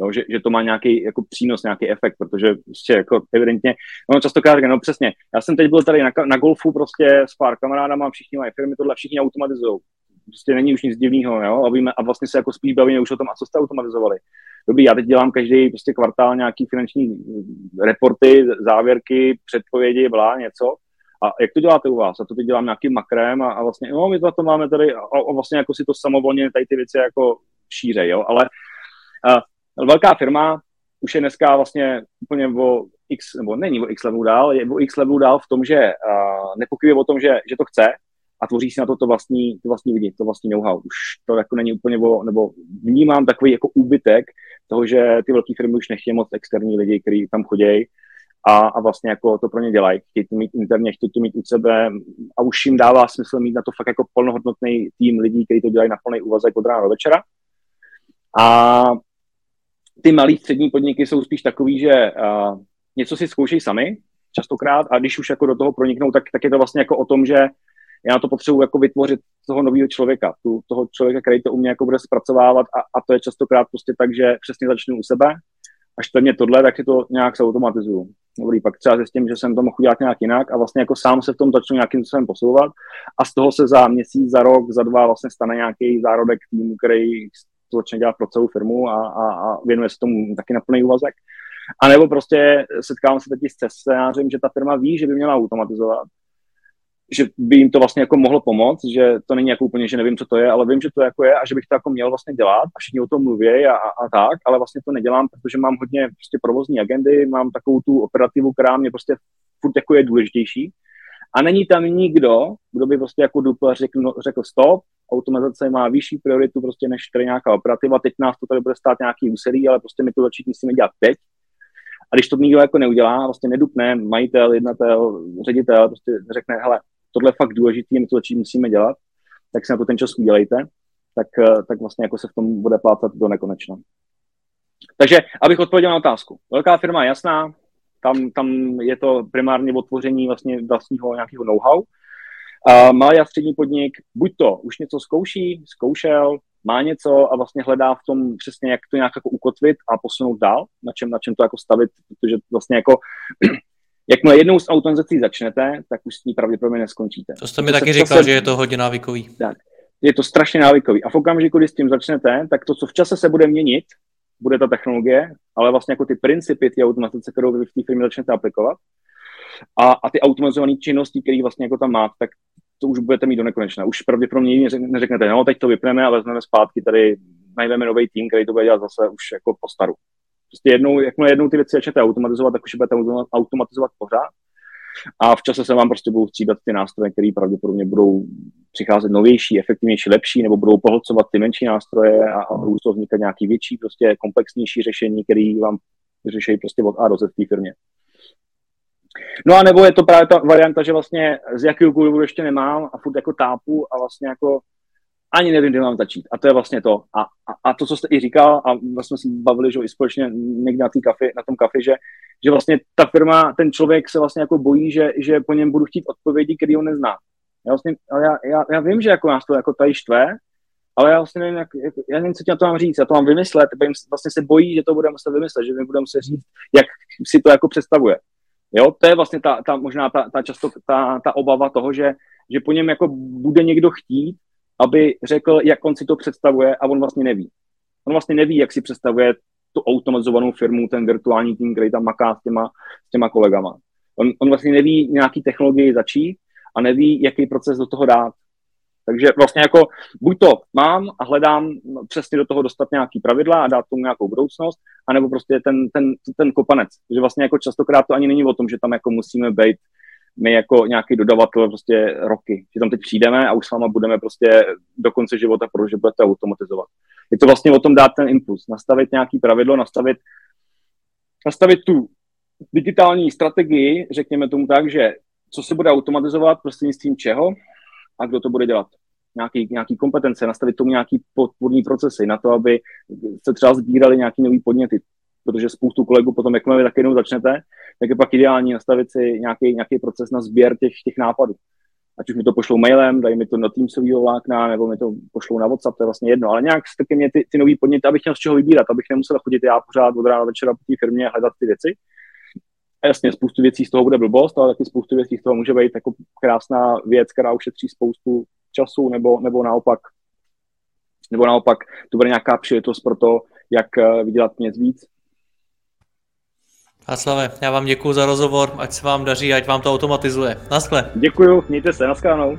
S2: Jo, že, že, to má nějaký jako přínos, nějaký efekt, protože prostě jako evidentně, no často říká, no přesně, já jsem teď byl tady na, na golfu prostě s pár kamarádama, všichni mají firmy, tohle všichni automatizují prostě není už nic divného, jo, a, víme, a vlastně se jako spíš bavíme už o tom, a co jste automatizovali. Dobrý, já teď dělám každý prostě kvartál nějaký finanční reporty, závěrky, předpovědi, blá, něco. A jak to děláte u vás? A to teď dělám nějakým makrem a, a vlastně, no, my to, to máme tady a, a, vlastně jako si to samovolně tady ty věci jako šíře, jo, ale a, velká firma už je dneska vlastně úplně o x, nebo není o x levelu dál, je o x levelu dál v tom, že a, nepokryje o tom, že, že to chce, a tvoří si na to to vlastní, to vlastní lidi, to vlastní know-how. Už to jako není úplně, bo, nebo vnímám takový jako úbytek toho, že ty velké firmy už nechtějí moc externí lidi, kteří tam chodí a, a vlastně jako to pro ně dělají. Chtějí to mít interně, chtějí to mít u sebe a už jim dává smysl mít na to fakt jako plnohodnotný tým lidí, kteří to dělají na plný úvazek od rána do večera. A ty malé střední podniky jsou spíš takový, že uh, něco si zkoušejí sami, častokrát, a když už jako do toho proniknou, tak, tak je to vlastně jako o tom, že já to potřebuji jako vytvořit toho nového člověka, tu, toho člověka, který to u mě jako bude zpracovávat a, a to je častokrát prostě tak, že přesně začnu u sebe, až to mě tohle, tak si to nějak se automatizuju. Dobrý, pak třeba zjistím, že jsem to mohl udělat nějak jinak a vlastně jako sám se v tom začnu nějakým způsobem posouvat a z toho se za měsíc, za rok, za dva vlastně stane nějaký zárodek týmu, který začne dělat pro celou firmu a, a, a věnuje se tomu taky na plný úvazek. A nebo prostě setkávám se teď s scénářem, že ta firma ví, že by měla automatizovat, že by jim to vlastně jako mohlo pomoct, že to není jako úplně, že nevím, co to je, ale vím, že to jako je a že bych to jako měl vlastně dělat a všichni o tom mluví a, a, a tak, ale vlastně to nedělám, protože mám hodně prostě provozní agendy, mám takovou tu operativu, která mě prostě furt jako je důležitější. A není tam nikdo, kdo by prostě jako dupl řekl, no, řekl stop, automatizace má vyšší prioritu prostě než tady nějaká operativa, teď nás to tady bude stát nějaký úsilí, ale prostě my to začít musíme dělat teď. A když to nikdo jako neudělá, vlastně nedupne majitel, jednatel, ředitel, prostě řekne, hele, tohle je fakt důležitý, my to začít musíme dělat, tak si na to ten čas udělejte, tak, eh, tak vlastně jako se v tom bude plácat do nekonečna. Takže, abych odpověděl na otázku. Velká firma je jasná, tam, tam je to primárně otvoření vlastně vlastního nějakého know-how. A malý a střední podnik, buď to už něco zkouší, zkoušel, má něco a vlastně hledá v tom přesně, jak to nějak jako ukotvit a posunout dál, na čem, na čem to jako stavit, protože vlastně jako (clears throat) Jakmile jednou s automatizací začnete, tak už s ní pravděpodobně neskončíte.
S1: To jste mi taky říkal, čase, že je to hodně návykový.
S2: Tak, je to strašně návykový. A v okamžiku, kdy s tím začnete, tak to, co v čase se bude měnit, bude ta technologie, ale vlastně jako ty principy ty automatizace, kterou vy v té firmě začnete aplikovat, a, a ty automatizované činnosti, které vlastně jako tam máte, tak to už budete mít do nekonečna. Už pravděpodobně neřeknete, no teď to vypneme a vezmeme zpátky tady, najdeme nový tým, který to bude dělat zase už jako po staru. Prostě jednou, jakmile jednou ty věci začnete automatizovat, tak už budete automatizovat pořád. A v čase se vám prostě budou střídat ty nástroje, které pravděpodobně budou přicházet novější, efektivnější, lepší, nebo budou pohlcovat ty menší nástroje a, a budou toho vznikat nějaký větší, prostě komplexnější řešení, které vám řeší prostě od A do Z v té firmě. No a nebo je to právě ta varianta, že vlastně z jakého důvodu ještě nemám a furt jako tápu a vlastně jako ani nevím, kde mám začít. A to je vlastně to. A, a, a to, co jste i říkal, a vlastně jsme se bavili, že i společně někde na, kafe, na tom kafe, že, že vlastně ta firma, ten člověk se vlastně jako bojí, že, že po něm budu chtít odpovědi, který on nezná. Já, vlastně, ale já, já, já vím, že jako nás to jako tady štve, ale já vlastně nevím, jak, jak, já nevím, co ti na to mám říct, já to mám vymyslet, vlastně se bojí, že to budeme muset vymyslet, že my budeme se říct, jak si to jako představuje. Jo, to je vlastně ta, ta možná ta, ta často ta, ta obava toho, že, že po něm jako bude někdo chtít, aby řekl, jak on si to představuje a on vlastně neví. On vlastně neví, jak si představuje tu automatizovanou firmu, ten virtuální tým, který tam maká s těma, s těma kolegama. On, on vlastně neví nějaký technologii začít a neví, jaký proces do toho dát. Takže vlastně jako buď to mám a hledám přesně do toho dostat nějaký pravidla a dát tomu nějakou budoucnost, anebo prostě ten, ten, ten kopanec. Takže vlastně jako častokrát to ani není o tom, že tam jako musíme být my jako nějaký dodavatel prostě roky, že tam teď přijdeme a už s váma budeme prostě do konce života, protože budete automatizovat. Je to vlastně o tom dát ten impuls, nastavit nějaký pravidlo, nastavit, nastavit tu digitální strategii, řekněme tomu tak, že co se bude automatizovat, prostřednictvím čeho a kdo to bude dělat. Nějaký, nějaký kompetence, nastavit tomu nějaký podpůrný procesy na to, aby se třeba sbírali nějaký nový podněty, protože spoustu kolegů potom, jakmile tak jednou začnete, tak je pak ideální nastavit si nějaký, nějaký proces na sběr těch, těch nápadů. Ať už mi to pošlou mailem, dají mi to na Teamsovýho vlákna, nebo mi to pošlou na WhatsApp, to je vlastně jedno. Ale nějak taky mě ty, ty nový podněty, abych měl z čeho vybírat, abych nemusel chodit já pořád od rána večera po té firmě a hledat ty věci. Jasně, spoustu věcí z toho bude blbost, ale taky spoustu věcí z toho může být jako krásná věc, která ušetří spoustu času, nebo, nebo naopak nebo naopak to bude nějaká příležitost pro to, jak eh, vydělat něco víc
S1: Václave, já vám děkuji za rozhovor, ať se vám daří, ať vám to automatizuje. Naschle.
S2: Děkuji, mějte se, naschledanou.